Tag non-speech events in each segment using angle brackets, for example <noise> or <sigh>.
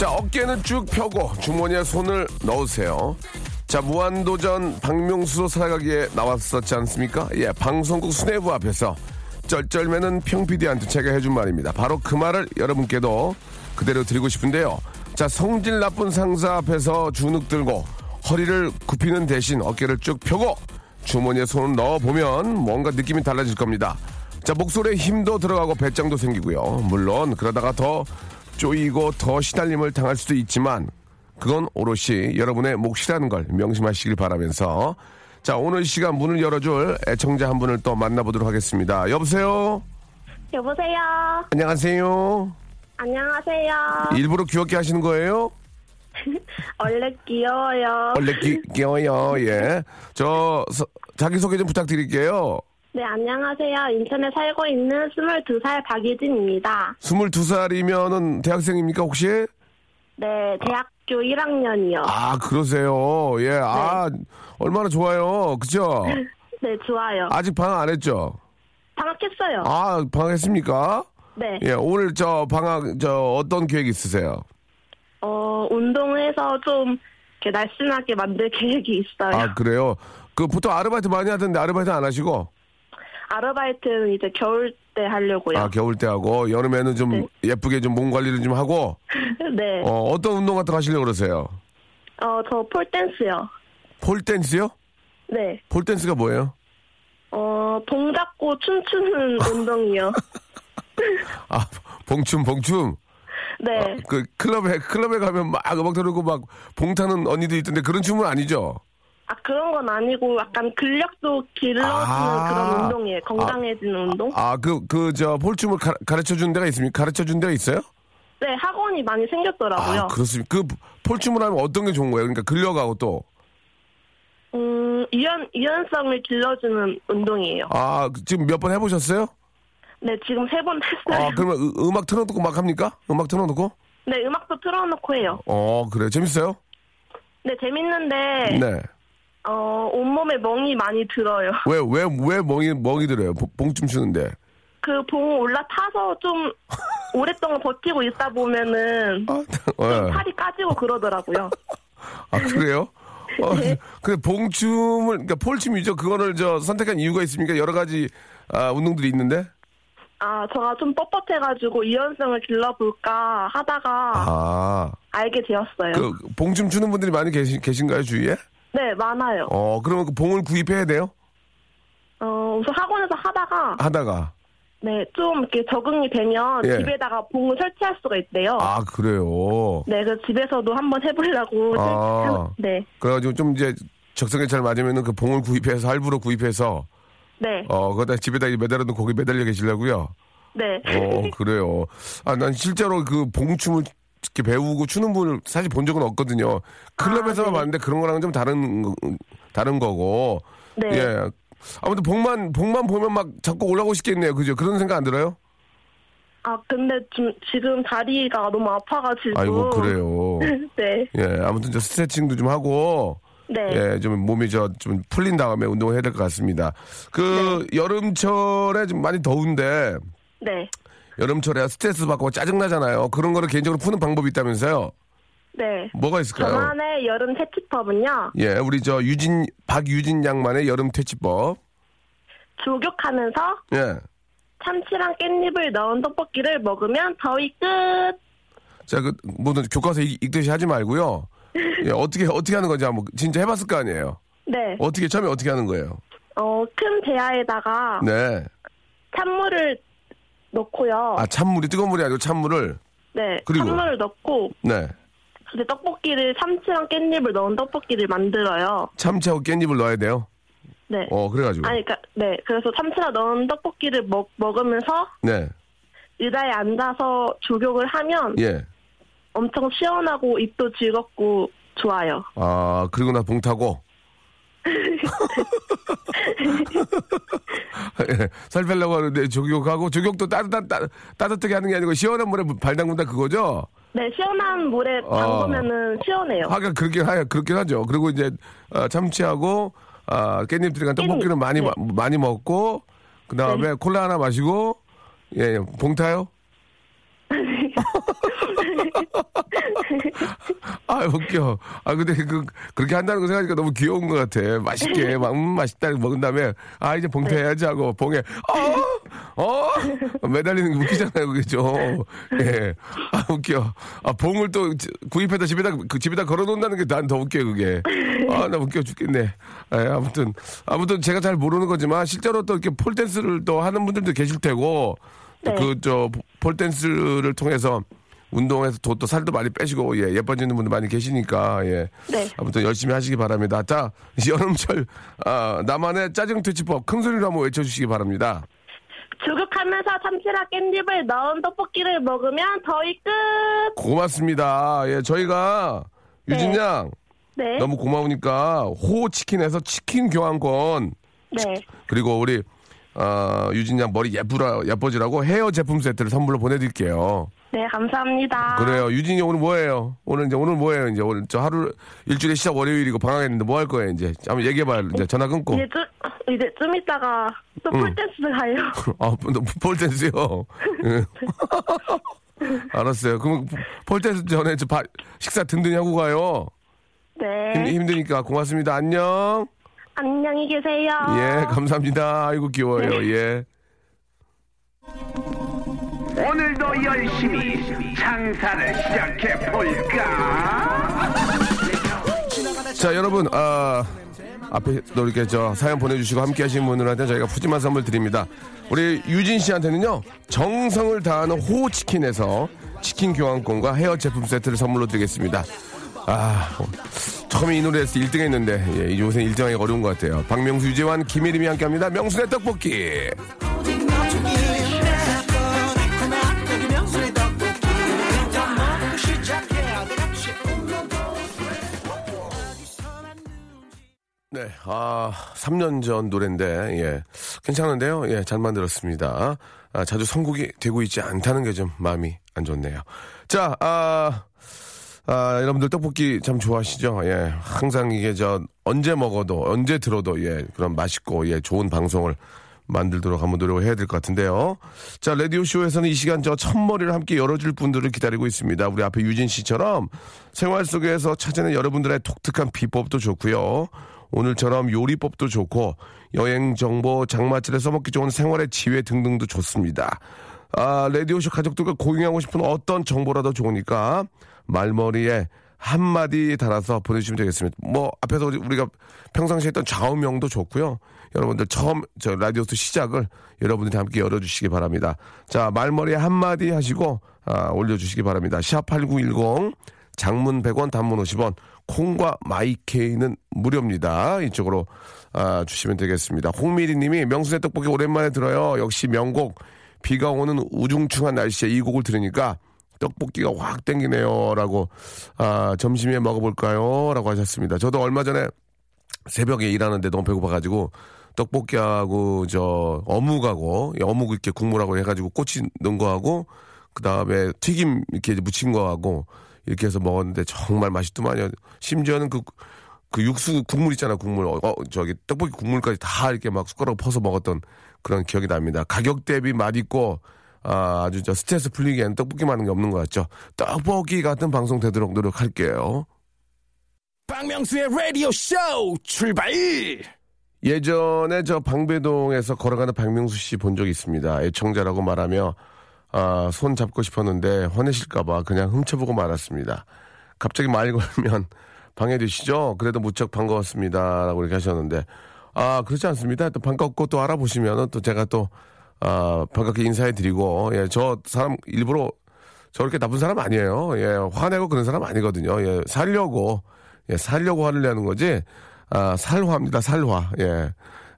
자, 어깨는 쭉 펴고 주머니에 손을 넣으세요. 자, 무한도전 박명수 살아가기에 나왔었지 않습니까? 예, 방송국 수뇌부 앞에서 쩔쩔매는 평PD한테 제가 해준 말입니다. 바로 그 말을 여러분께도 그대로 드리고 싶은데요. 자, 성질 나쁜 상사 앞에서 주눅 들고 허리를 굽히는 대신 어깨를 쭉 펴고 주머니에 손을 넣어보면 뭔가 느낌이 달라질 겁니다. 자, 목소리에 힘도 들어가고 배짱도 생기고요. 물론 그러다가 더 쪼이고 더 시달림을 당할 수도 있지만 그건 오롯이 여러분의 몫이라는 걸 명심하시길 바라면서 자 오늘 시간 문을 열어줄 애청자 한 분을 또 만나보도록 하겠습니다. 여보세요. 여보세요. 안녕하세요. 안녕하세요. 일부러 귀엽게 하시는 거예요? <laughs> 원래 귀여워요. 원래 귀, 귀여워요. 예. 저 서- 자기소개 좀 부탁드릴게요. 네, 안녕하세요. 인천에 살고 있는 22살 박유진입니다. 22살이면은 대학생입니까 혹시? 네, 대학교 1학년이요. 아 그러세요. 예. 아 얼마나 좋아요. 그죠? <laughs> 네, 좋아요. 아직 방학 안 했죠? 방학했어요. 아 방학했습니까? 네. 예, 오늘 저 방학 저 어떤 계획 있으세요? 어, 운동해서 좀 이렇게 날씬하게 만들 <laughs> 계획이 있어요. 아 그래요? 그 보통 아르바이트 많이 하던데 아르바이트 안 하시고? 아르바이트는 이제 겨울 때 하려고요. 아 겨울 때 하고 여름에는 좀 네. 예쁘게 좀 몸 관리를 좀 하고 <laughs> 네. 어, 어떤 운동 같은 거 하시려고 그러세요? 어, 저 폴댄스요. 폴댄스요? 네. 폴댄스가 뭐예요? 어, 봉 잡고 춤추는 <laughs> 운동이요. 아 봉춤 봉춤. 네. 그 클럽에 클럽에 가면 막 음악 들고 막 봉타는 언니도 있던데 그런 춤은 아니죠? 아, 그런 건 아니고 약간 근력도 길러주는 아. 그런 운동이에요. 건강해지는 운동? 아 그 그 저 폴춤을 가, 가르쳐 준 데가 있습니까? 가르쳐 준 데가 있어요? 네, 학원이 많이 생겼더라고요. 아 그렇습니까? 그 폴춤을 하면 어떤 게 좋은 거예요? 그러니까 근력하고 또 음, 유연, 유연성을 길러주는 운동이에요. 아, 그 지금 몇 번 해보셨어요? 네, 지금 세 번 했어요. 아, 그러면 으- 음악 틀어놓고 막 합니까? 음악 틀어놓고? 네, 음악도 틀어놓고 해요. 어, 그래요. 재밌어요? 네, 재밌는데, 네. 어, 온몸에 멍이 많이 들어요. 왜, 왜, 왜 멍이, 멍이 들어요? 봉- 봉춤 추는데. 그 봉 올라타서 좀 오랫동안 버티고 있다 보면은 아, 좀 예. 팔이 까지고 그러더라고요. 아, 그래요? 어, 네. 그 봉춤을, 그러니까 폴춤이죠. 그거를 저 선택한 이유가 있습니까? 여러 가지, 아, 운동들이 있는데? 아, 제가 좀 뻣뻣해가지고 유연성을 길러볼까 하다가 아, 알게 되었어요. 그, 봉춤 추는 분들이 많이 계신, 계신가요, 주위에? 네, 많아요. 어, 그러면 그 봉을 구입해야 돼요? 어, 우선 학원에서 하다가, 하다가. 네, 좀 이렇게 적응이 되면 예. 집에다가 봉을 설치할 수가 있대요. 아, 그래요. 네, 그래서 집에서도 한번 해보려고. 아. 네, 그래가지고 좀 이제 적성에 잘 맞으면은 그 봉을 구입해서 할부로 구입해서 네, 어 거기다 집에다 매달아 놓고 거기 매달려 계시려고요. 네. 어 그래요. 아 난 실제로 그 봉춤을 이렇게 배우고 추는 분을 사실 본 적은 없거든요. 클럽에서만 아, 네. 봤는데 그런 거랑은 좀 다른 거- 다른 거고. 네. 예. 아무튼 봉만 봉만 보면 막 자꾸 올라오고 싶겠네요. 그죠? 그런 생각 안 들어요? 아, 근데 좀 지금 다리가 너무 아파가지고. 아이고 그래요. <laughs> 네, 예. 아무튼 저 스트레칭도 좀 하고 네. 예, 좀 몸이 저 좀 풀린 다음에 운동을 해야 될 것 같습니다. 그 여름철에 좀 많이 더운데 네, 여름철에 스트레스 받고 짜증 나잖아요. 그런 거를 개인적으로 푸는 방법이 있다면서요? 네. 뭐가 있을까요? 저만의 여름 퇴치법은요. 예, 우리 저 유진 박유진 양만의 여름 퇴치법. 조격하면서 예. 참치랑 깻잎을 넣은 떡볶이를 먹으면 더위 끝. 자, 그, 뭐든 교과서 읽, 읽듯이 하지 말고요. <laughs> 예, 어떻게, 어떻게 하는 건지 한번 진짜 해봤을 거 아니에요? 네. 어떻게, 처음에 어떻게 하는 거예요? 어, 큰 대야에다가 네. 찬물을 넣고요. 아, 찬물이 뜨거운 물이 아니고 찬물을, 네. 그리고? 찬물을 넣고 네. 이제 떡볶이를 참치랑 깻잎을 넣은 떡볶이를 만들어요. 참치하고 깻잎을 넣어야 돼요. 네. 어, 그래가지고. 아니, 그니까, 네. 그래서 참치랑 넣은 떡볶이를 먹, 먹으면서 네. 의자에 앉아서 조격을 하면 예. 엄청 시원하고 입도 즐겁고 좋아요. 아, 그리고 나 봉 타고. <laughs> 예, 살 빼려고 하는데 조격하고 조격도 따뜻한 따, 따뜻하게 하는 게 아니고 시원한 물에 발 담근다 그거죠? 네, 시원한 물에 아. 담그면은 시원해요. 하긴 그렇긴 하 그렇긴 하죠. 그리고 이제 어, 참치하고 아, 깻잎 들어간 떡볶이를 깻잎, 많이 네. 마- 많이 먹고 그 다음에 콜라 하나 마시고 예, 봉 타요? 아 웃겨. 아 근데 그 그렇게 한다는 거 생각하니까 너무 귀여운 것 같아. 맛있게 <laughs> 막 음, 맛있다 먹은 다음에 아 이제 봉태해야지 하고 봉에 어 어 매달리는 게 웃기잖아요 그게 좀. 예. 아 웃겨. 아 봉을 또 구입해다 집에다 그 집에다 걸어놓는다는 게 난 더 웃겨 그게. 아 나 웃겨 죽겠네. 예, 아무튼 아무튼 제가 잘 모르는 거지만 실제로 또 이렇게 폴 댄스를 또 하는 분들도 계실 테고 네. 그저 폴댄스를 통해서 운동해서 또, 또 살도 많이 빼시고 예, 예뻐지는 분들 많이 계시니까 예. 네. 아무튼 열심히 하시기 바랍니다. 자 <laughs> 여름철 아, 나만의 짜증 퇴치법 큰 소리로 한번 외쳐주시기 바랍니다. 조격하면서 참치랑 깻잎을 넣은 떡볶이를 먹으면 더위 끝. 고맙습니다. 예, 저희가 네. 유진 양 네. 너무 고마우니까 호치킨에서 치킨 교환권 네. 그리고 우리 어, 유진 양 머리 예쁘라 예뻐지라고 헤어 제품 세트를 선물로 보내드릴게요. 네, 감사합니다. 그래요. 유진이 오늘 뭐예요? 오늘 이제 오늘 뭐예요? 이제 오늘 저 하루 일주일에 시작 월요일이고 방학했는데 뭐 할 거예요? 이제 한번 얘기해봐요. 이제 전화 끊고. 이제 좀 이제 좀 이따가 또 응. 폴댄스 가요. <laughs> 아, 폴댄스요. <laughs> 예. 알았어요. 그럼 폴댄스 전에 저 바- 식사 든든히 하고 가요. 네. 힘, 힘드니까 고맙습니다. 안녕. 안녕히 계세요. 예, 감사합니다. 아이고 귀여워요. 예. 오늘도 열심히 장사를 시작해 볼까? 자, 여러분, 아, 앞에 또 이렇게 저 사연 보내주시고 함께 하신 분들한테 저희가 푸짐한 선물 드립니다. 우리 유진 씨한테는요, 정성을 다하는 호치킨에서 치킨 교환권과 헤어 제품 세트를 선물로 드리겠습니다. 아, 처음에 이 노래에서 1등 했는데, 예, 요새 1등 하기 어려운 것 같아요. 박명수, 유재환, 김혜림이 함께 합니다. 명수의 떡볶이. 네, 아, 3년 전 노래인데, 예. 괜찮은데요? 예, 잘 만들었습니다. 아, 자주 선곡이 되고 있지 않다는 게 좀 마음이 안 좋네요. 자, 아, 아, 여러분들 떡볶이 참 좋아하시죠? 예. 항상 이게 저, 언제 먹어도, 언제 들어도, 예, 그런 맛있고, 예, 좋은 방송을 만들도록 한번 노력을 해야 될 것 같은데요. 자, 라디오쇼에서는 이 시간 저 첫머리를 함께 열어줄 분들을 기다리고 있습니다. 우리 앞에 유진 씨처럼 생활 속에서 찾아낸 여러분들의 독특한 비법도 좋고요. 오늘처럼 요리법도 좋고 여행 정보, 장마철에 써먹기 좋은 생활의 지혜 등등도 좋습니다. 아, 라디오쇼 가족들과 공유하고 싶은 어떤 정보라도 좋으니까 말머리에 한마디 달아서 보내주시면 되겠습니다. 뭐, 앞에서 우리- 우리가 평상시에 했던 좌우명도 좋고요. 여러분들 처음 저 라디오스 시작을 여러분들이 함께 열어주시기 바랍니다. 자, 말머리에 한마디 하시고, 아, 올려주시기 바랍니다. 샵8910, 장문 100원, 단문 50원, 콩과 마이케이는 무료입니다. 이쪽으로, 아, 주시면 되겠습니다. 홍미리 님이 명수의 떡볶이 오랜만에 들어요. 역시 명곡, 비가 오는 우중충한 날씨에 이 곡을 들으니까 떡볶이가 확 땡기네요. 라고, 아, 점심에 먹어볼까요? 라고 하셨습니다. 저도 얼마 전에 새벽에 일하는데 너무 배고파가지고 떡볶이하고 저 어묵하고 이 어묵 이렇게 국물하고 해가지고 꼬치 넣은 거하고 그 다음에 튀김 이렇게 묻힌 거하고 이렇게 해서 먹었는데 정말 맛있더만요. 심지어는 그, 그 육수 국물 있잖아 국물 어, 어, 저기 떡볶이 국물까지 다 이렇게 막 숟가락 퍼서 먹었던 그런 기억이 납니다. 가격 대비 맛있고 아, 아주 저 스트레스 풀리기에는 떡볶이 많은 게 없는 것 같죠. 떡볶이 같은 방송 되도록 노력할게요. 박명수의 라디오 쇼 출발! 예전에 저 방배동에서 걸어가는 박명수 씨 본 적이 있습니다. 애청자라고 말하며 아, 손 잡고 싶었는데 화내실까봐 그냥 훔쳐보고 말았습니다. 갑자기 말 <laughs> 걸면 방해되시죠? 그래도 무척 반가웠습니다.라고 이렇게 하셨는데 아 그렇지 않습니다. 또 반갑고 또 알아보시면은 또 제가 또 아, 반갑게 인사해드리고 예, 저 사람 일부러 저렇게 나쁜 사람 아니에요. 예, 화내고 그런 사람 아니거든요. 예, 살려고 예, 살려고 화를 내는 거지. 아, 살화입니다. 살화. 예.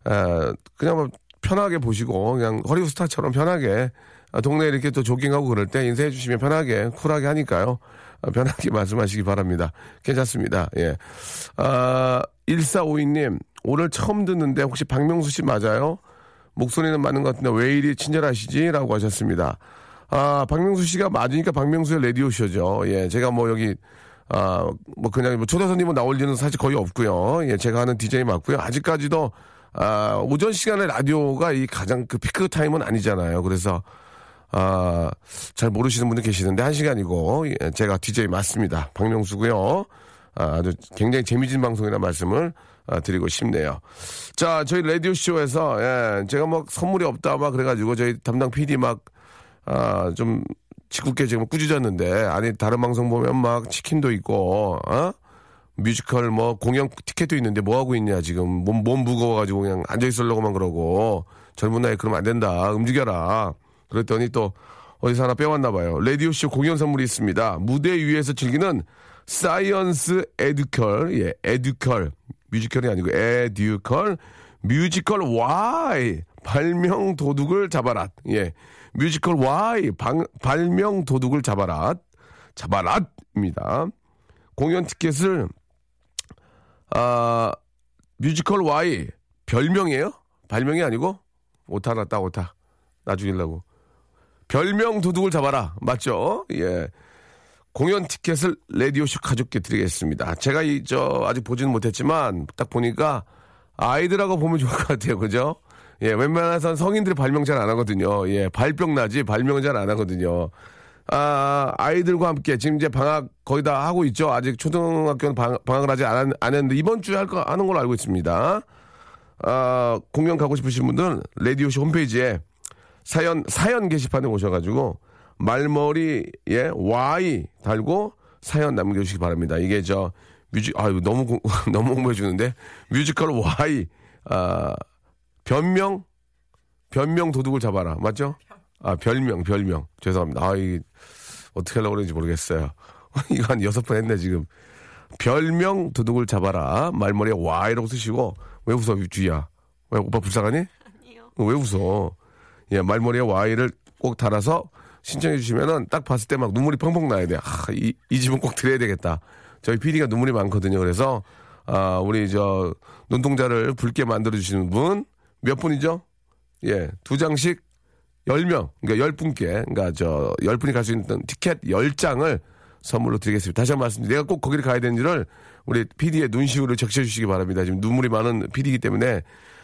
아, 그냥 뭐 편하게 보시고 그냥 허리우 스타처럼 편하게 아, 동네에 이렇게 또 조깅하고 그럴 때 인사해 주시면 편하게 쿨하게 하니까요. 아, 편하게 <laughs> 말씀하시기 바랍니다. 괜찮습니다. 예. 아, 1452님, 오늘 처음 듣는데 혹시 박명수 씨 맞아요? 목소리는 맞는 것 같은데 왜 이리 친절하시지? 라고 하셨습니다. 아, 박명수 씨가 맞으니까 박명수의 라디오쇼죠. 예, 제가 뭐 여기, 아, 뭐 그냥 뭐 초대 손님은 나올 일은 사실 거의 없고요. 예, 제가 하는 DJ 맞고요. 아직까지도, 아, 오전 시간에 라디오가 이 가장 그 피크 타임은 아니잖아요. 그래서, 아, 잘 모르시는 분들 계시는데 한 시간이고, 예, 제가 DJ 맞습니다. 박명수고요. 아, 아주 굉장히 재미진 방송이라 말씀을 아, 드리고 싶네요. 자, 저희 라디오쇼에서, 예, 제가 뭐 선물이 없다 막 그래가지고 저희 담당 PD 막, 아, 좀 짓궂게 지금 꾸짖었는데, 아니, 다른 방송 보면 막 치킨도 있고, 어? 뮤지컬 뭐 공연 티켓도 있는데 뭐 하고 있냐, 지금. 몸, 몸 무거워가지고 그냥 앉아 있으려고만 그러고, 젊은 나이에 그러면 안 된다. 움직여라. 그랬더니 또 어디서 하나 빼왔나 봐요. 라디오 쇼 공연 선물이 있습니다. 무대 위에서 즐기는 사이언스 에듀컬, 예, 에듀컬. 뮤지컬이 아니고 에듀컬. 뮤지컬 Y. 발명 도둑을 잡아라. 예. 뮤지컬 Y. 방, 발명 도둑을 잡아라. 잡아라입니다. 공연 티켓을, 아, 뮤지컬 Y. 별명이에요? 발명이 아니고? 오타 났다, 오타. 나 죽이려고. 별명 도둑을 잡아라. 맞죠? 예. 공연 티켓을 레디오쇼 가족께 드리겠습니다. 제가 이, 저, 아직 보지는 못했지만, 딱 보니까 아이들하고 보면 좋을 것 같아요. 그죠? 예, 웬만해선 성인들이 발명 잘 안 하거든요. 예, 발병 나지, 발명은 잘 안 하거든요. 아, 아이들과 함께 지금 이제 방학 거의 다 하고 있죠. 아직 초등학교는 방, 방학을 아직 안, 한- 안 했는데 이번 주에 할 거, 하는 걸로 알고 있습니다. 아, 공연 가고 싶으신 분들은 레디오쇼 홈페이지에 사연, 사연 게시판에 오셔가지고 말머리에 Y 달고 사연 남겨주시기 바랍니다. 이게 저 뮤직, 아유, 너무, 공- <laughs> 너무 홍보해주는데 뮤지컬 Y, 아, 별명? 변명 도둑을 잡아라. 맞죠? 아, 별명, 별명. 죄송합니다. 아, 이, 어떻게 하려고 그러는지 모르겠어요. <laughs> 이거 한 여섯 번 했네, 지금. 별명 도둑을 잡아라. 말머리에 Y라고 쓰시고, 왜 웃어, 주희야? 왜, 오빠 불쌍하니? 아니요. 왜 웃어? 예, 말머리에 Y를 꼭 달아서 신청해 주시면은 딱 봤을 때 막 눈물이 펑펑 나야 돼. 아, 이, 이 집은 꼭 드려야 되겠다. 저희 PD가 눈물이 많거든요. 그래서, 아, 우리 저, 눈동자를 붉게 만들어 주시는 분, 몇 분이죠? 예, 두 장씩 10명, 그러니까 10분께, 그러니까 저, 10분이 갈 수 있는 티켓 10장을 선물로 드리겠습니다. 다시 한 번 말씀드립니다. 내가 꼭 거기를 가야 되는지를 우리 PD의 눈시울을 적셔 주시기 바랍니다. 지금 눈물이 많은 PD이기 때문에,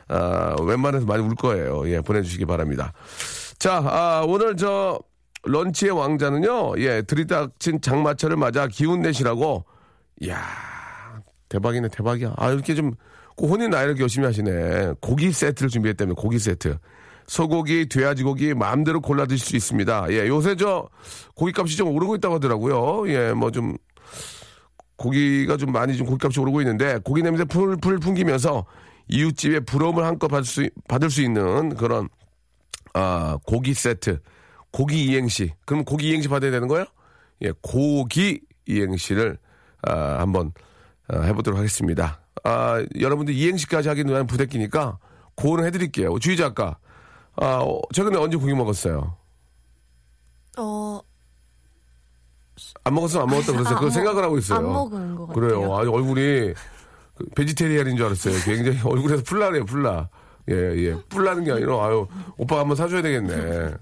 아, 웬만해서 많이 울 거예요. 예, 보내 주시기 바랍니다. 자, 아, 오늘 저, 런치의 왕자는요, 예, 들이닥친 장마철을 맞아 기운 내시라고, 이야, 대박이네, 대박이야. 아, 이렇게 좀, 꼭 혼인 나이를 열심히 하시네. 고기 세트를 준비했다면, 고기 세트. 소고기, 돼지고기 마음대로 골라 드실 수 있습니다. 예, 요새 저 고기값이 좀 오르고 있다고 하더라고요. 예, 뭐 좀 고기가 좀 많이 좀 고기값이 오르고 있는데 고기 냄새 풀풀 풍기면서 이웃집의 부러움을 한껏 받을 수 받을 수 있는 그런 아 고기 세트, 고기 이행시. 그럼 고기 이행시 받아야 되는 거예요? 예, 고기 이행시를 아, 한번 아, 해보도록 하겠습니다. 아, 여러분들 이행시까지 하기는 너무 부대끼니까 고는 해드릴게요. 주희 작가. 아, 어, 최근에 언제 고기 먹었어요? 어, 안 먹었으면 안 먹었다 그러세요. 아, 그걸 뭐, 생각을 하고 있어요. 안 먹은 것 같아요. 그래요. 아주 얼굴이 그 베지테리안인 줄 알았어요. 굉장히 얼굴에서 풀나네요, 풀나. 예, 예. 풀나는 게 아니라, 아유, 오빠가 한번 사줘야 되겠네.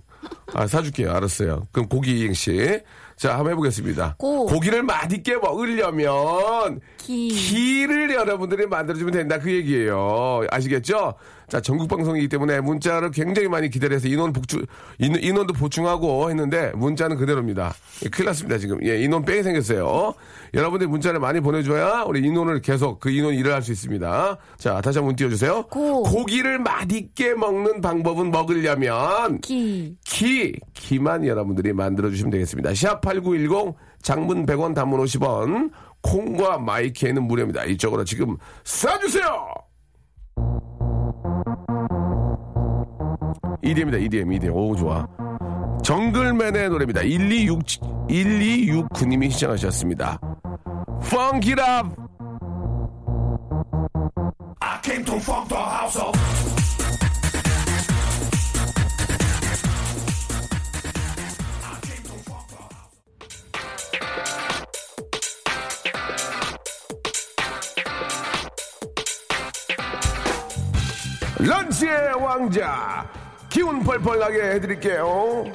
아, 사줄게요. 알았어요. 그럼 고기 이행시. 자, 한번 해보겠습니다. 고. 고기를 맛있게 먹으려면 기. 기를 여러분들이 만들어주면 된다 그 얘기예요. 아시겠죠? 자, 전국 방송이기 때문에 문자를 굉장히 많이 기다려서 인원 복주, 인, 인원 도 보충하고 했는데 문자는 그대로입니다. 예, 큰일 났습니다, 지금. 예, 인원 뺑이 생겼어요. 여러분들이 문자를 많이 보내줘야 우리 인원을 계속 그 인원 일을 할 수 있습니다. 자, 다시 한번 띄워주세요. 고. 고기를 맛있게 먹는 방법은 먹으려면 기. 기, 기만 여러분들이 만들어주시면 되겠습니다. 샵8910 장문 100원 단문 50원 콩과 마이키에는 무료입니다. 이쪽으로 지금 쏴주세요! EDM입니다. EDM, EDM. 오, 좋아. 정글맨의 노래입니다. 1267, 1269님이 시청하셨습니다. Funk it up! I came to funk the house up. 런치의 왕자 기운 펄펄 나게 해드릴게요.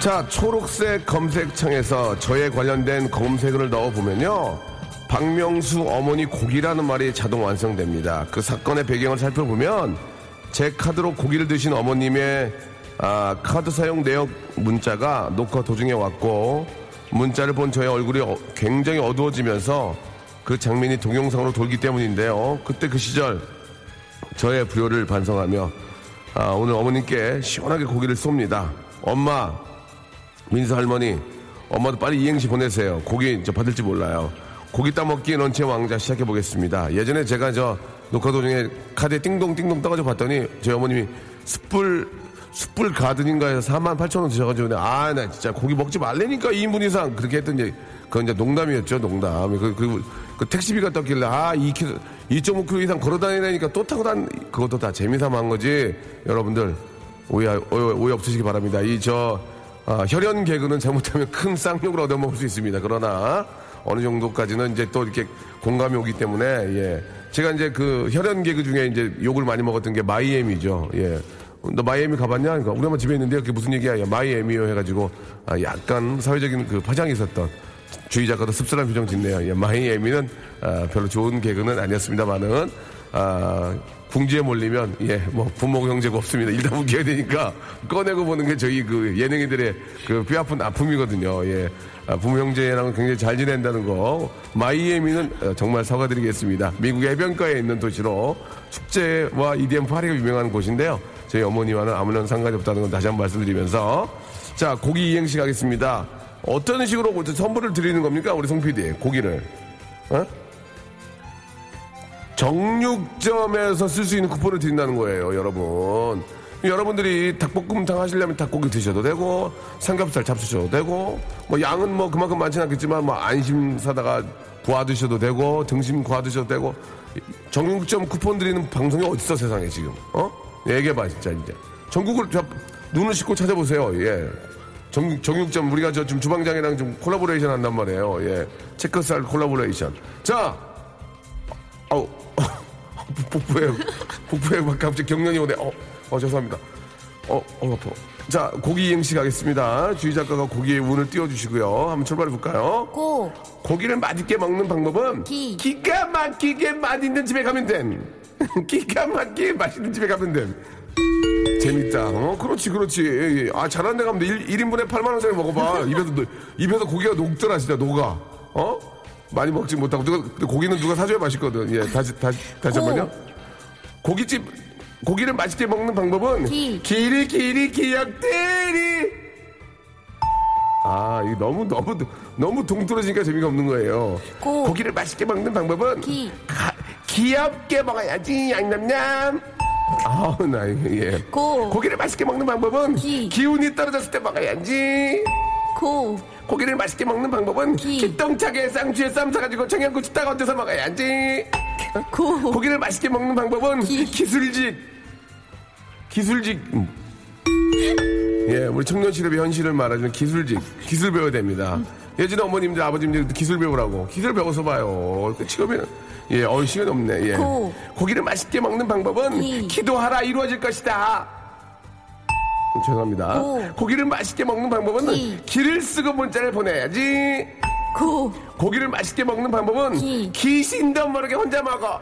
자 초록색 검색창에서 저에 관련된 검색어를 넣어보면요. 박명수 어머니 고기라는 말이 자동 완성됩니다. 그 사건의 배경을 살펴보면 제 카드로 고기를 드신 어머님의 아, 카드 사용 내역 문자가 녹화 도중에 왔고 문자를 본 저의 얼굴이 어- 굉장히 어두워지면서 그 장면이 동영상으로 돌기 때문인데요. 그때 그 시절 저의 불효를 반성하며 아, 오늘 어머님께 시원하게 고기를 쏩니다. 엄마, 민수 할머니, 엄마도 빨리 이행시 보내세요. 고기 이제 받을지 몰라요. 고기 따먹기 런치 왕자 시작해 보겠습니다. 예전에 제가 저 녹화 도중에 카드에 띵동띵동 떠가지고 봤더니 저희 어머님이 숯불 숯불 가든인가 해서 4만 8천 원 드셔가지고 아 나 진짜 고기 먹지 말래니까 2인분 이상 그렇게 했더니 그건 이제 농담이었죠 농담 그, 그, 그 택시비가 떴길래 아 2kg 2.5kg 이상 걸어 다니니까 또 타고 단 그것도 다 재미삼아 한 거지 여러분들 오해 오해, 오해 없으시기 바랍니다 이저 혈연 개그는 잘못하면 큰 쌍욕을 얻어먹을 수 있습니다 그러나 어느 정도까지는 이제 또 이렇게 공감이 오기 때문에 예 제가 이제 그 혈연 개그 중에 이제 욕을 많이 먹었던 게 마이애미죠 예. 너 마이애미 가봤냐? 그러니까 우리 엄마 집에 있는데 그게 무슨 얘기야? 야, 마이애미요 해가지고 아, 약간 사회적인 그 파장이 있었던 주의 작가도 씁쓸한 표정 짓네요. 예, 마이애미는 아, 별로 좋은 개그는 아니었습니다만은 아, 궁지에 몰리면 예, 뭐 부모 형제가 없습니다. 일단 웃겨야 되니까 꺼내고 보는 게 저희 그 예능인들의 그 뼈아픈 아픔이거든요. 예. 아, 부모 형제랑은 굉장히 잘 지낸다는 거. 마이애미는 어, 정말 사과드리겠습니다. 미국의 해변가에 있는 도시로 축제와 EDM 파리가 유명한 곳인데요. 저희 어머니와는 아무런 상관이 없다는 건 다시 한번 말씀드리면서 자 고기 이행시 가겠습니다. 어떤 식으로 먼저 선물을 드리는 겁니까? 우리 송 PD 고기를. 어? 정육점에서 쓸 수 있는 쿠폰을 드린다는 거예요 여러분. 여러분들이 닭볶음탕 하시려면 닭고기 드셔도 되고 삼겹살 잡수셔도 되고 뭐 양은 뭐 그만큼 많지는 않겠지만 뭐 안심 사다가 구워 드셔도 되고 등심 구워 드셔도 되고 정육점 쿠폰 드리는 방송이 어딨어 세상에 지금? 어? 얘기해봐 진짜 이제 전국을 저 눈을 씻고 찾아보세요 예 정, 정육점 우리가 저 지금 주방장이랑 좀 콜라보레이션 한단 말이에요. 예. 체크살 콜라보레이션. 자! 아우. <laughs> 복부에 복부에 막 갑자기 경련이 오네. 어, 어 죄송합니다. 어, 어 아파. 자 고기 이행시 가겠습니다. 주희 작가가 고기의 운을 띄워주시고요. 한번 출발해 볼까요? 고. 고기를 맛있게 먹는 방법은 기. 기가 막히게 맛있는 집에 가면 됨. <laughs> 기가 막히게 맛있는 집에 가면 됨. 재밌다. 어, 그렇지, 그렇지. 예, 예. 아, 잘한 데 가면 돼. 1, 인분에 8만원짜리 먹어봐. <laughs> 입에서, 녹- 입에서 고기가 녹더라, 진짜, 녹아. 어? 많이 먹지 못하고. 누가, 고기는 누가 사줘야 맛있거든. 예, 다시, 다시, 다시 한 고. 번요. 고깃집, 고기를 맛있게 먹는 방법은 기. 길이, 길이, 기억들이. 아, 이거 너무, 너무, 너무 동떨어지니까 재미가 없는 거예요. 고. 고기를 맛있게 먹는 방법은 기. 가- 귀엽게 먹어야지, 양념냠. 아우, 나, 이거, 예. 고. 고기를 맛있게 먹는 방법은 기. 기운이 떨어졌을 때 먹어야지. 고. 고기를 맛있게 먹는 방법은 기. 기똥차게 쌍추에 쌈 싸가지고 청양고추 딱 얹어서 먹어야지. 고. 고기를 맛있게 먹는 방법은 기. 기술직. 기술직. 음. 예, 우리 청년 실업의 현실을 말하자면 기술직. 기술 배워야 됩니다. 예전에 어머님들, 아버님들 기술 배우라고. 기술 배워서 봐요. 그 직업에는. 예, 어 시간이 없네. 예. 고. 고기를 맛있게 먹는 방법은 기. 기도하라 이루어질 것이다. 죄송합니다. 고. 고기를 맛있게 먹는 방법은 기. 기를 쓰고 문자를 보내야지. 고. 고기를 맛있게 먹는 방법은 기. 귀신도 모르게 혼자 먹어.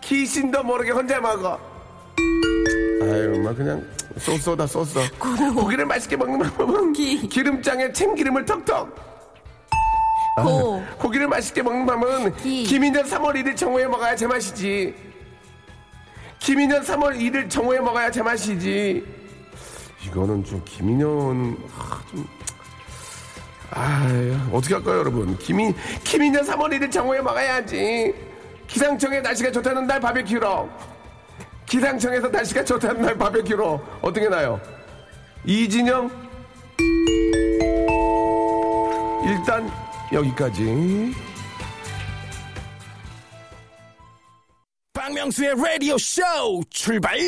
귀신도 모르게 혼자 먹어. 아유, 막 그냥 쏘쏘다 쏘쏘. 고기를 맛있게 먹는 방법은 기. 기름장에 참기름을 턱턱. 고. 고기를 맛있게 먹는 방법은 기. 김인년 3월 1일 정오에 먹어야 제맛이지. 김인년 3월 1일 정오에 먹어야 제맛이지. 이거는 좀 김인년 아, 좀 아, 어떻게 할까요, 여러분? 김인 김인년 3월 1일 정오에 먹어야지. 기상청에 날씨가 좋다는 날 바베큐로. 기상청에서 날씨가 좋다는 날 바베큐로. 어떤 게 나요? 이진영? 일단 여기까지. 박명수의 라디오 쇼 출발!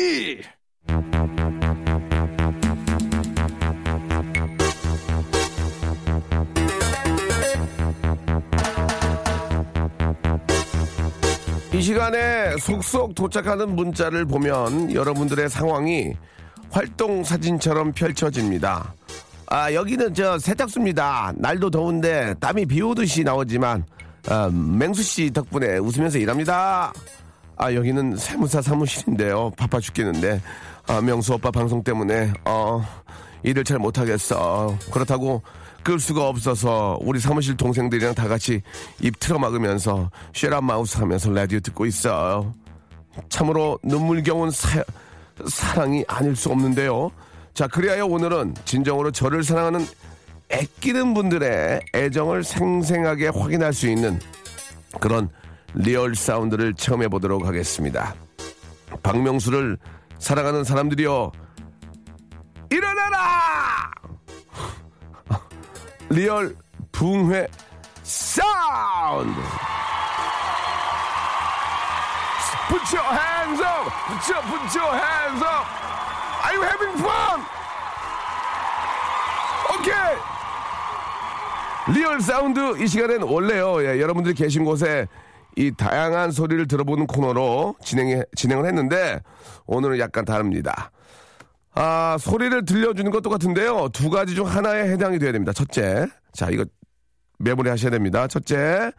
이 시간에 속속 도착하는 문자를 보면 여러분들의 상황이 활동 사진처럼 펼쳐집니다. 아, 여기는 저 세탁소입니다. 날도 더운데 땀이 비 오듯이 나오지만, 아, 맹수 씨 덕분에 웃으면서 일합니다. 아, 여기는 세무사 사무실인데요. 바빠 죽겠는데, 아, 명수 오빠 방송 때문에, 어, 일을 잘 못하겠어. 그렇다고 끌 수가 없어서 우리 사무실 동생들이랑 다 같이 입 틀어 막으면서 shut up mouth 하면서 라디오 듣고 있어. 참으로 눈물겨운 사, 사랑이 아닐 수 없는데요. 자, 그래야 오늘은 진정으로 저를 사랑하는 애끼는 분들의 애정을 생생하게 확인할 수 있는 그런 real sound를 체험해 보도록 하겠습니다. 박명수를 사랑하는 사람들이여 일어나라! <laughs> real 붕회 sound! Put your hands up! Put your, put your hands up! Are you having fun? 오케이! real sound 이 시간엔 원래요. 예, 여러분들이 계신 곳에 이 다양한 소리를 들어보는 코너로 진행 진행을 했는데 오늘은 약간 다릅니다. 아, 소리를 들려주는 것 똑같은데요. 두 가지 중 하나에 해당이 돼야 됩니다. 첫째. 자, 이거 메모리 하셔야 됩니다. 첫째.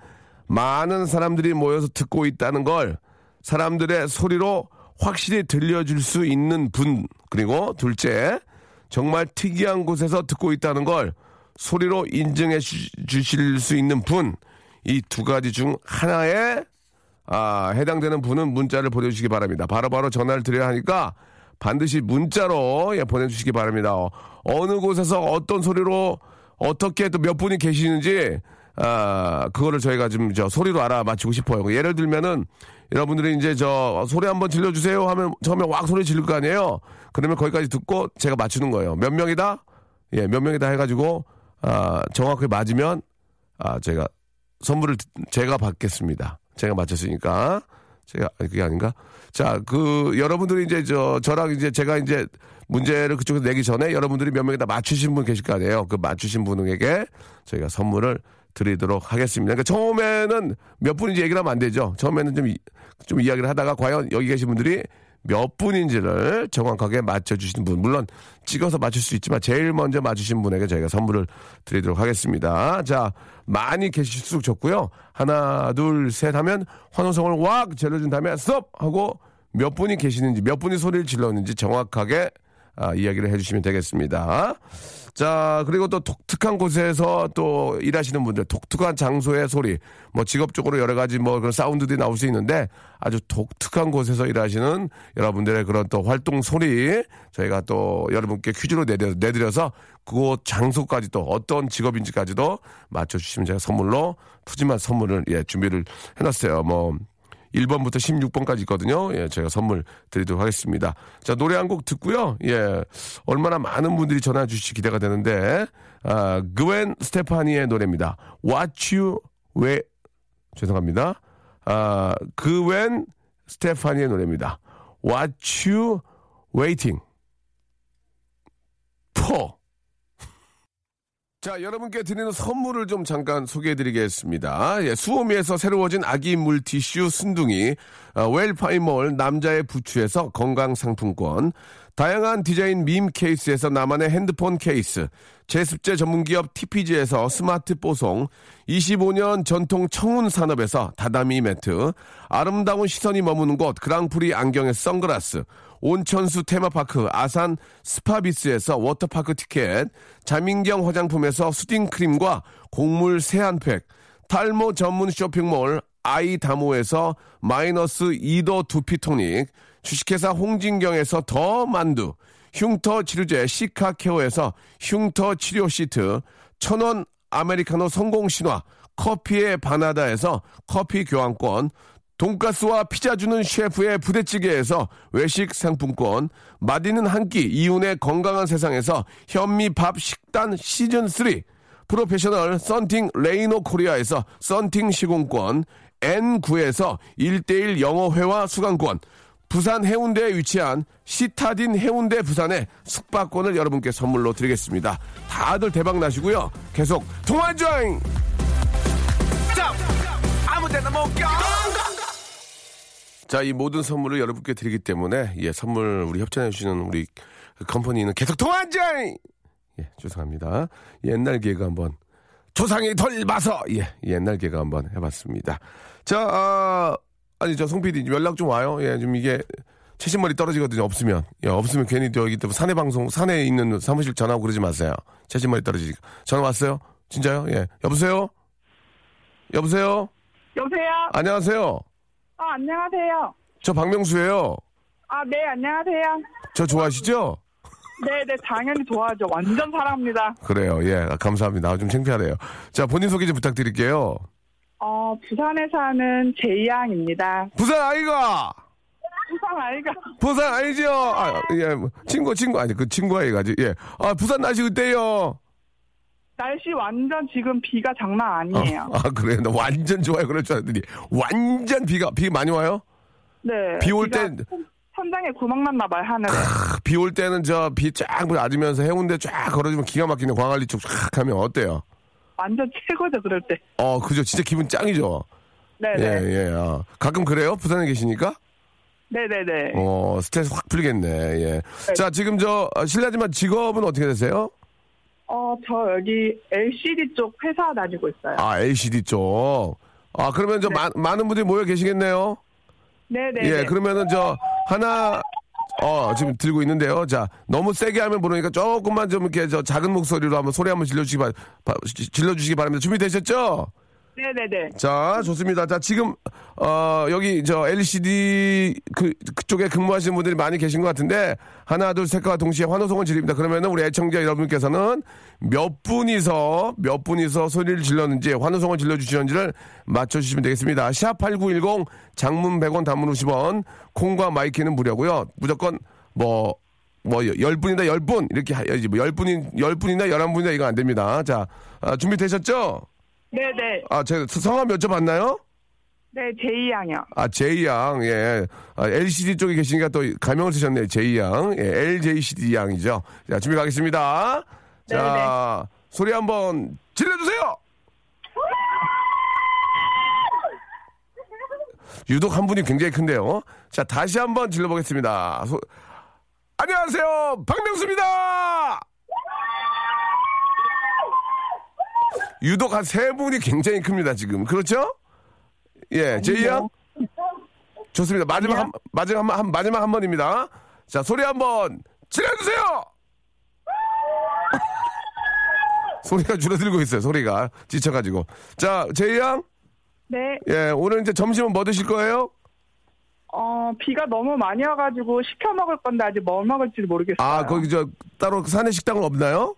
많은 사람들이 모여서 듣고 있다는 걸 사람들의 소리로 확실히 들려줄 수 있는 분. 그리고 둘째. 정말 특이한 곳에서 듣고 있다는 걸 소리로 인정해 주, 주실 수 있는 분. 이 두 가지 중 하나에 아, 해당되는 분은 문자를 보내주시기 바랍니다. 바로바로 전화를 드려야 하니까 반드시 문자로 예, 보내주시기 바랍니다. 어, 어느 곳에서 어떤 소리로 어떻게 또 몇 분이 계시는지 아, 그거를 저희가 지금 저 소리로 알아 맞히고 싶어요. 예를 들면은 여러분들이 이제 저 소리 한번 질러주세요 하면 처음에 왁 소리 지를 거 아니에요. 그러면 거기까지 듣고 제가 맞추는 거예요. 몇 명이다? 예, 몇 명이다 해가지고 아, 정확하게 맞으면 아, 제가 선물을 제가 받겠습니다. 제가 맞췄으니까 제가 그게 아닌가? 자, 그 여러분들이 이제 저 저랑 이제 제가 이제 문제를 그쪽에서 내기 전에 여러분들이 몇 명이다 맞추신 분 계실 거 아니에요. 그 맞추신 분에게 저희가 선물을 드리도록 하겠습니다. 그러니까 처음에는 몇 분인지 얘기를 하면 안 되죠. 처음에는 좀, 이- 좀 이야기를 하다가 과연 여기 계신 분들이 몇 분인지를 정확하게 맞춰주시는 분. 물론 찍어서 맞출 수 있지만 제일 먼저 맞추신 분에게 저희가 선물을 드리도록 하겠습니다. 자, 많이 계실수록 좋고요. 하나, 둘, 셋 하면 환호성을 확 질러준 다음에 스톱! 하고 몇 분이 계시는지, 몇 분이 소리를 질렀는지 정확하게 아, 이야기를 해주시면 되겠습니다. 자, 그리고 또 독특한 곳에서 또 일하시는 분들, 독특한 장소의 소리, 뭐 직업적으로 여러 가지 뭐 그런 사운드들이 나올 수 있는데 아주 독특한 곳에서 일하시는 여러분들의 그런 또 활동 소리 저희가 또 여러분께 퀴즈로 내려, 내드려서 그곳 장소까지 또 어떤 직업인지까지도 맞춰주시면 제가 선물로 푸짐한 선물을 예, 준비를 해놨어요. 뭐 1번부터 16번까지 있거든요. 예, 제가 선물 드리도록 하겠습니다. 자, 노래 한 곡 듣고요. 예, 얼마나 많은 분들이 전화 주실지 기대가 되는데, 아, 그웬 스테파니의 노래입니다. What You, 왜, 죄송합니다. 아, 그웬 스테파니의 노래입니다. What You Waiting 자, 여러분께 드리는 선물을 좀 잠깐 소개해 드리겠습니다. 예, 수오미에서 새로워진 아기 물티슈 순둥이, 어, 웰파이몰 남자의 부추에서 건강상품권, 다양한 디자인 밈 케이스에서 나만의 핸드폰 케이스, 제습제 전문기업 TPG에서 스마트 뽀송, 25년 전통 청운 산업에서 다다미 매트, 아름다운 시선이 머무는 곳 그랑프리 안경의 선글라스, 온천수 테마파크 아산 스파비스에서 워터파크 티켓, 자민경 화장품에서 soothing 크림과 곡물 세안팩, 탈모 전문 쇼핑몰 아이다모에서 마이너스 2도 두피토닉, 주식회사 홍진경에서 더 만두, 흉터 치료제 시카케어에서 흉터 치료 시트, 천원 아메리카노 성공 신화, 커피의 바나다에서 커피 교환권, 돈가스와 피자 주는 셰프의 부대찌개에서 외식 상품권, 맛있는 한 끼 이윤의 건강한 세상에서 현미밥 식단 시즌 3, 프로페셔널 썬팅 레이노 코리아에서 썬팅 시공권, N9에서 1대1 영어회화 수강권, 부산 해운대에 위치한 시타딘 해운대 부산의 숙박권을 여러분께 선물로 드리겠습니다. 다들 대박 나시고요. 계속 통화 조잉! 아무데나 못 가! 자, 이 모든 선물을 여러분께 드리기 때문에 예, 선물 우리 협찬해 주시는 우리 컴퍼니는 계속 통화 조잉! 예, 죄송합니다. 옛날 기획 한번 조상이 덜 봐서 예, 옛날 개그 한번 해봤습니다. 자, 아, 아니 저 송 PD 연락 좀 와요. 예, 좀 이게 최신머리 떨어지거든요. 없으면 예, 없으면 괜히 저기 또 사내 방송 사내에 있는 사무실 전화하고 그러지 마세요. 최신머리 떨어지니까 전화 왔어요? 진짜요? 예, 여보세요? 여보세요? 여보세요? 안녕하세요. 아, 안녕하세요. 저 박명수예요. 아, 네, 안녕하세요. 저 좋아하시죠? 네, 네, 당연히 좋아하죠. 완전 사랑합니다. 그래요. 예, 감사합니다. 아, 좀 창피하네요. 자, 본인 소개 좀 부탁드릴게요. 어, 부산에 사는 제이양입니다. 부산 아이가! 부산 아이가. 부산 아니죠? 아, 예, 뭐, 친구, 친구, 아니, 그 친구 아이가지. 예. 아, 부산 날씨 어때요? 날씨 완전 지금 비가 장난 아니에요. 아, 그래요? 나 완전 좋아요. 그럴 줄 알았더니. 완전 비가, 비 많이 와요? 네. 비 올 비가 땐- 천- 천장에 구멍 났나 봐요, 하늘에. 비 올 때는 저 비 쫙 맞으면서 해운대 쫙 걸어주면 기가 막히네. 광안리 쪽 쫙 하면 어때요? 완전 최고죠, 그럴 때. 어, 그죠. 진짜 기분 짱이죠? 네네. 예, 예. 아. 가끔 그래요? 부산에 계시니까? 네네네. 어, 스트레스 확 풀리겠네. 예. 자, 지금 저, 아, 실례지만 직업은 어떻게 되세요? 어, 저 여기 LCD 쪽 회사 다니고 있어요. 아, LCD 쪽. 아, 그러면 저 네. 마- 많은 분들이 모여 계시겠네요? 네네. 예, 그러면은 저 하나 어 지금 들고 있는데요. 자 너무 세게 하면 모르니까 조금만 좀 이렇게 저 작은 목소리로 한번 소리 한번 질러주시기 바, 바- 지- 질러주시기 바랍니다. 준비되셨죠? 네네네. 자 좋습니다. 자 지금 어 여기 저 LCD 그 그쪽에 근무하시는 분들이 많이 계신 것 같은데 하나 둘 셋과 동시에 환호성을 지릅니다. 그러면은 우리 애청자 여러분께서는 몇 분이서 몇 분이서 소리를 질렀는지 환호성을 질러주시는지를 맞춰주시면 되겠습니다. 샵 #8910 장문 100원, 단문 50원, 콩과 마이키는 무료고요. 무조건 뭐 뭐, 열 분이다, 열 분, 이렇게 해야지. 뭐, 열 분이, 열 분이나 열한 분이나 이거 안 됩니다. 자, 아, 준비되셨죠? 네네. 아, 제가 성함 여쭤봤나요? 네, 제이 양이요. 아, 제이 양, 예. 아, LCD 쪽에 계시니까 또 가명을 쓰셨네요. 제이 양. 예, LJCD 양이죠. 자, 준비 가겠습니다. 자, 소리 한번 질러주세요! 유독 한 분이 굉장히 큰데요. 자, 다시 한번 질러보겠습니다. 소- 안녕하세요! 박명수입니다! 유독 한 세 분이 굉장히 큽니다, 지금. 그렇죠? 예, 제이 양? 좋습니다. 마지막 한, 마지막 한, 한, 마지막 한 번입니다. 자, 소리 한번 질러주세요! <laughs> 소리가 줄어들고 있어요, 소리가. 지쳐가지고. 자, 제이 양? 네. 예, 오늘 이제 점심은 뭐 드실 거예요? 어, 비가 너무 많이 와가지고 시켜 먹을 건데 아직 뭐 먹을지 모르겠어요. 아, 거기 저, 따로 사내 식당은 없나요?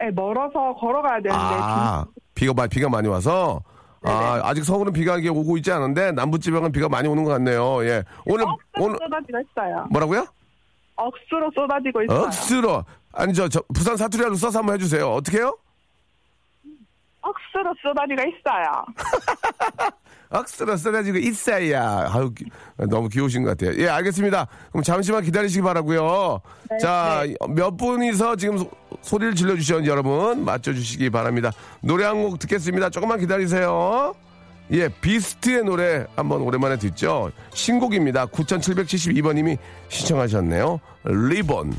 네, 멀어서 걸어가야 되는데. 아, 비가, 마- 비가 많이 와서? 아, 아직 서울은 비가 오고 있지 않은데, 남부지방은 비가 많이 오는 것 같네요. 예. 오늘, 억수로 오늘, 쏟아지고 있어요. 뭐라고요? 억수로 쏟아지고 있어요. 억수로. 아니, 저, 저, 부산 사투리로 써서 한번 해주세요. 어떻게 해요? 억수로 쏟아지고 있어요. <laughs> 억수로 쓰러지고 있어야. 아유, 기- 너무 귀여우신 것 같아요. 예, 알겠습니다. 그럼 잠시만 기다리시기 바라고요 자, 몇 분이서 지금 소, 소리를 질러주셨는지 여러분 맞춰주시기 바랍니다. 노래 한 곡 듣겠습니다. 조금만 기다리세요. 예, 비스트의 노래 한번 오랜만에 듣죠. 신곡입니다. 9772번님이 시청하셨네요. 리본.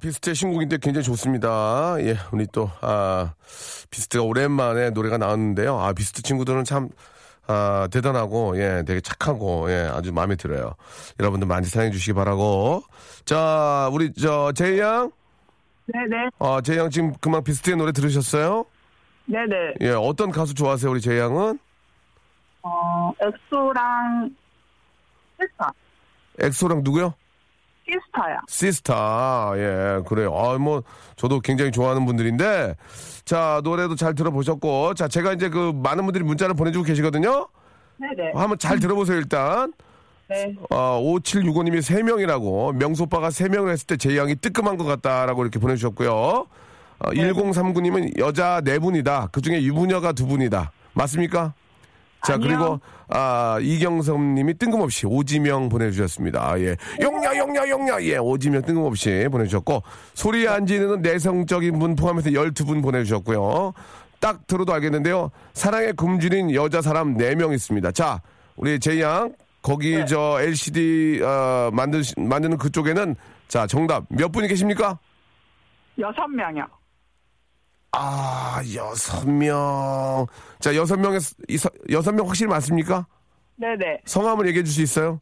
비스트의 신곡인데 굉장히 좋습니다. 예, 우리 또, 아, 비스트가 오랜만에 노래가 나왔는데요. 아, 비스트 친구들은 참, 아, 대단하고, 예, 되게 착하고, 예, 아주 마음에 들어요. 여러분들 많이 사랑해 주시기 바라고. 자, 우리, 저, 제이 양? 네네. 어, 제이 양 지금 금방 비스트의 노래 들으셨어요? 네네. 예, 어떤 가수 좋아하세요, 우리 제이 양은? 어, 엑소랑 시스타. 엑소랑 누구요? 시스타야. 시스타. 예, 그래요. 아, 뭐, 저도 굉장히 좋아하는 분들인데, 자, 노래도 잘 들어보셨고, 자, 제가 이제 그 많은 분들이 문자를 보내주고 계시거든요? 네네. 한번 잘 들어보세요, 일단. 네. 어, 5765님이 3명이라고, 명수 오빠가 3명을 했을 때 제이양이 뜨끔한 것 같다라고 이렇게 보내주셨고요. 어, 1039님은 여자 4분이다. 그 중에 유부녀가 2분이다. 맞습니까? 자. 그리고, 아, 이경섭 님이 뜬금없이 오지명 보내주셨습니다. 아, 예. 용야, 용야, 용야. 예, 오지명 뜬금없이 보내주셨고, 소리 안 지르는 내성적인 분 포함해서 12분 보내주셨고요. 딱 들어도 알겠는데요. 사랑의 굶주린 여자 사람 4명 있습니다. 자, 우리 제이 양, 거기 저 LCD, 어, 만드, 만드는 그쪽에는, 자, 정답 몇 분이 계십니까? 여섯 명이요. 아, 여섯 명. 자, 여섯 서- 여섯 명 확실히 맞습니까? 네네. 성함을 얘기해 줄 수 있어요?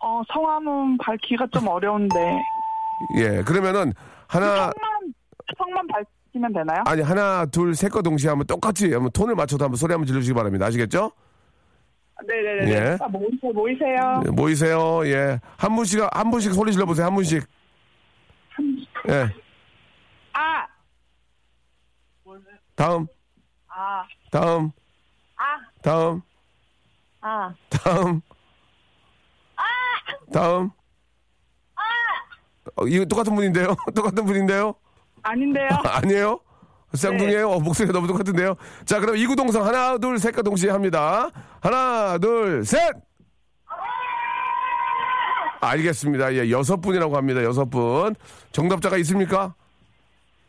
어, 성함은 밝히기가 좀 어려운데. 예, 그러면은, 하나, 성만, 성만 밝히면 되나요? 아니, 하나, 둘, 셋 거 동시에 한번 똑같이 한번 톤을 맞춰서 한번 소리 한번 질러주시기 바랍니다. 아시겠죠? 네네네. 예. 아, 모이세요, 모이세요. 예, 모이세요. 예. 한 분씩, 한 분씩 소리 질러보세요. 한 분씩. 예. 아! 다음, 아, 다음, 아, 다음, 아. 다음. 다음. 어, 이거 똑같은 분인데요? <laughs> 똑같은 분인데요? 아닌데요? <laughs> 아니에요? 쌍둥이에요? 어, 목소리가 너무 똑같은데요? 자, 그럼 이구동성 하나, 둘, 셋과 동시에 합니다. 하나, 둘, 셋! 알겠습니다. 예, 여섯 분이라고 합니다. 여섯 분. 정답자가 있습니까?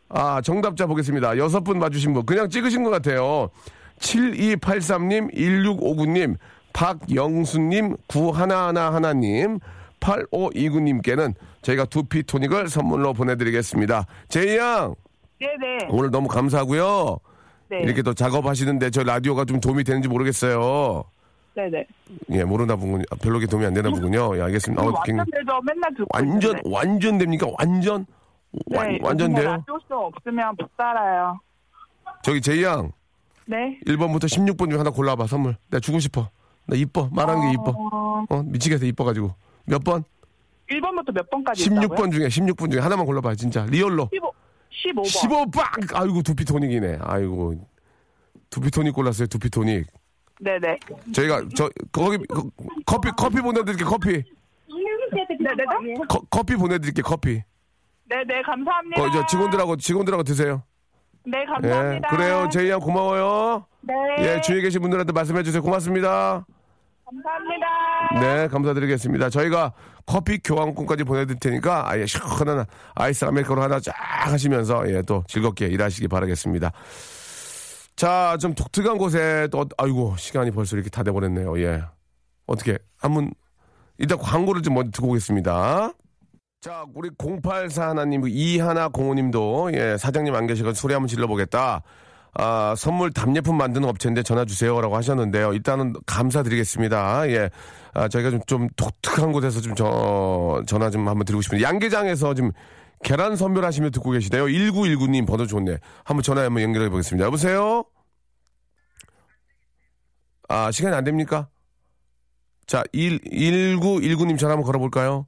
아, 정답자 보겠습니다. 여섯 분 맞으신 분. 그냥 찍으신 것 같아요. 7283님, 1659님, 박영수님, 9111님, 8529님께는 저희가 두피 토닉을 선물로 보내드리겠습니다. 제이 양, 네네. 오늘 너무 감사하고요. 네. 이렇게 또 작업하시는데 저 라디오가 좀 도움이 되는지 모르겠어요. 네네. 예, 모르나 보군요. 아, 별로 도움이 안 되나 보군요. 예, 알겠습니다. 어, 굉- 완전 되죠. 맨날 듣고 완전, 있는데. 완전 됩니까? 완전? 완, 네, 완전 요즘에 돼요? 라디오 쇼 없으면 못 살아요. 저기 제이 양, 네. 1번부터 16번 중 하나 골라봐, 선물. 내가 주고 싶어. 나 이뻐. 말하는 게 이뻐. 어, 어, 미치겠어, 이뻐가지고. 몇 번? 1번부터 몇 번까지 있다고요? 16번 중에, 16번 중에 하나만 골라봐, 진짜. real로. 15, 15번. 15, 빵! 아이고, 두피 토닉이네. 아이고. 두피 토닉 골랐어요, 두피 토닉. 네네. 저희가, 저, 거기, 거- 커피, 커피 보내드릴게요, 커피. 네네네. 커, 커피 보내드릴게요, 커피. 네 네, 감사합니다. 거, 저 직원들하고, 직원들하고 드세요. 네, 예. 감사합니다. 그래요, 제이양 고마워요. 네. 예, 주위에 계신 분들한테 말씀해 주세요. 고맙습니다. 감사합니다. 네, 감사드리겠습니다. 저희가 커피 교환권까지 보내드릴 테니까 아예 시원한 아이스 아메리카노 하나 쫙 하시면서 예, 또 즐겁게 일하시기 바라겠습니다. 자, 좀 독특한 곳에 또, 아이고, 시간이 벌써 이렇게 다 돼버렸네요. 예. 어떻게, 한번, 일단 광고를 좀 먼저 듣고 오겠습니다. 자, 우리 084 하나님, 이하나 공호님도, 예, 사장님 안 계시고 소리 한번 질러보겠다. 아, 선물 답례품 만드는 업체인데 전화 주세요라고 하셨는데요. 일단은 감사드리겠습니다. 예. 아, 저희가 좀, 좀 독특한 곳에서 좀 저, 전화 좀 한번 드리고 싶은데, 양계장에서 지금 계란 선별하시며 듣고 계시대요. 1919님 번호 좋네. 한번 전화 한번 연결해 보겠습니다. 여보세요? 아, 시간이 안 됩니까? 자, 1, 1919님 전화 한번 걸어볼까요?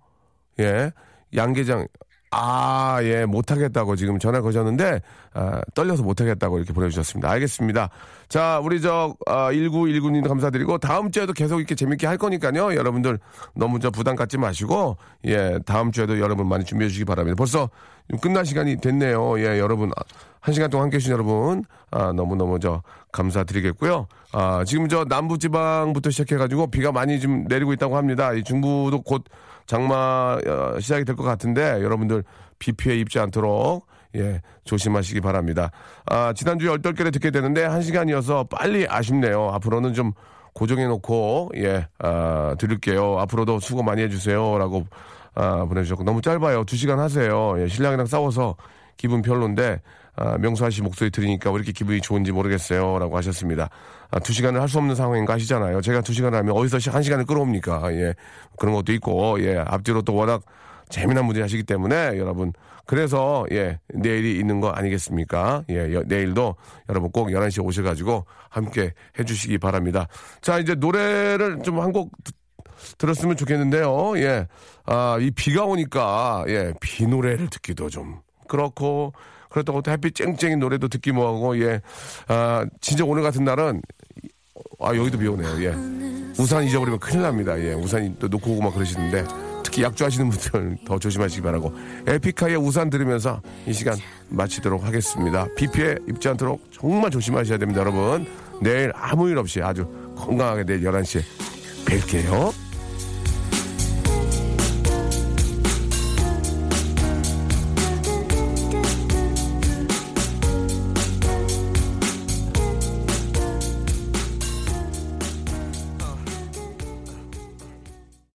예. 양계장. 아, 예, 못하겠다고 지금 전화 거셨는데, 아, 떨려서 못하겠다고 이렇게 보내주셨습니다. 알겠습니다. 자, 우리 저, 아, 1919님도 감사드리고, 다음 주에도 계속 이렇게 재밌게 할 거니까요. 여러분들 너무 저 부담 갖지 마시고, 예, 다음 주에도 여러분 많이 준비해 주시기 바랍니다. 벌써 좀 끝날 시간이 됐네요. 예, 여러분. 아, 한 시간 동안 함께 해주신 여러분, 아, 너무너무 저, 감사드리겠고요. 아, 지금 저 남부지방부터 시작해가지고 비가 많이 좀 내리고 있다고 합니다. 이 중부도 곧 장마 어, 시작이 될 것 같은데 여러분들 비 피해 입지 않도록 예 조심하시기 바랍니다. 아 지난주에 얼떨결에 듣게 되는데 한 시간이어서 빨리 아쉽네요. 앞으로는 좀 고정해 놓고 예 아, 들을게요. 앞으로도 수고 많이 해주세요라고 아, 보내주셨고 너무 짧아요. 두 시간 하세요. 예, 신랑이랑 싸워서 기분 별론데 아, 명수 아 씨 목소리 들으니까 왜 이렇게 기분이 좋은지 모르겠어요. 라고 하셨습니다. 아, 두 시간을 할 수 없는 상황인 거 아시잖아요. 제가 두 시간을 하면 어디서 한 시간을 끌어옵니까? 예. 그런 것도 있고, 예. 앞뒤로 또 워낙 재미난 분들이 하시기 때문에 여러분. 그래서, 예. 내일이 있는 거 아니겠습니까? 예. 여, 내일도 여러분 꼭 11시에 오셔가지고 함께 해주시기 바랍니다. 자, 이제 노래를 좀 한곡 들었으면 좋겠는데요. 예. 아, 이 비가 오니까, 예. 비 노래를 듣기도 좀 그렇고, 그렇다고 또 햇빛 쨍쨍이 노래도 듣기 뭐하고, 예. 아, 진짜 오늘 같은 날은, 아, 여기도 비 오네요. 예. 우산 잊어버리면 큰일 납니다. 예. 우산 또 놓고 오고 막 그러시는데, 특히 약주하시는 분들 더 조심하시기 바라고. 에픽하의 우산 들으면서 이 시간 마치도록 하겠습니다. 비 피해 입지 않도록 정말 조심하셔야 됩니다, 여러분. 내일 아무 일 없이 아주 건강하게 내일 11시에 뵐게요.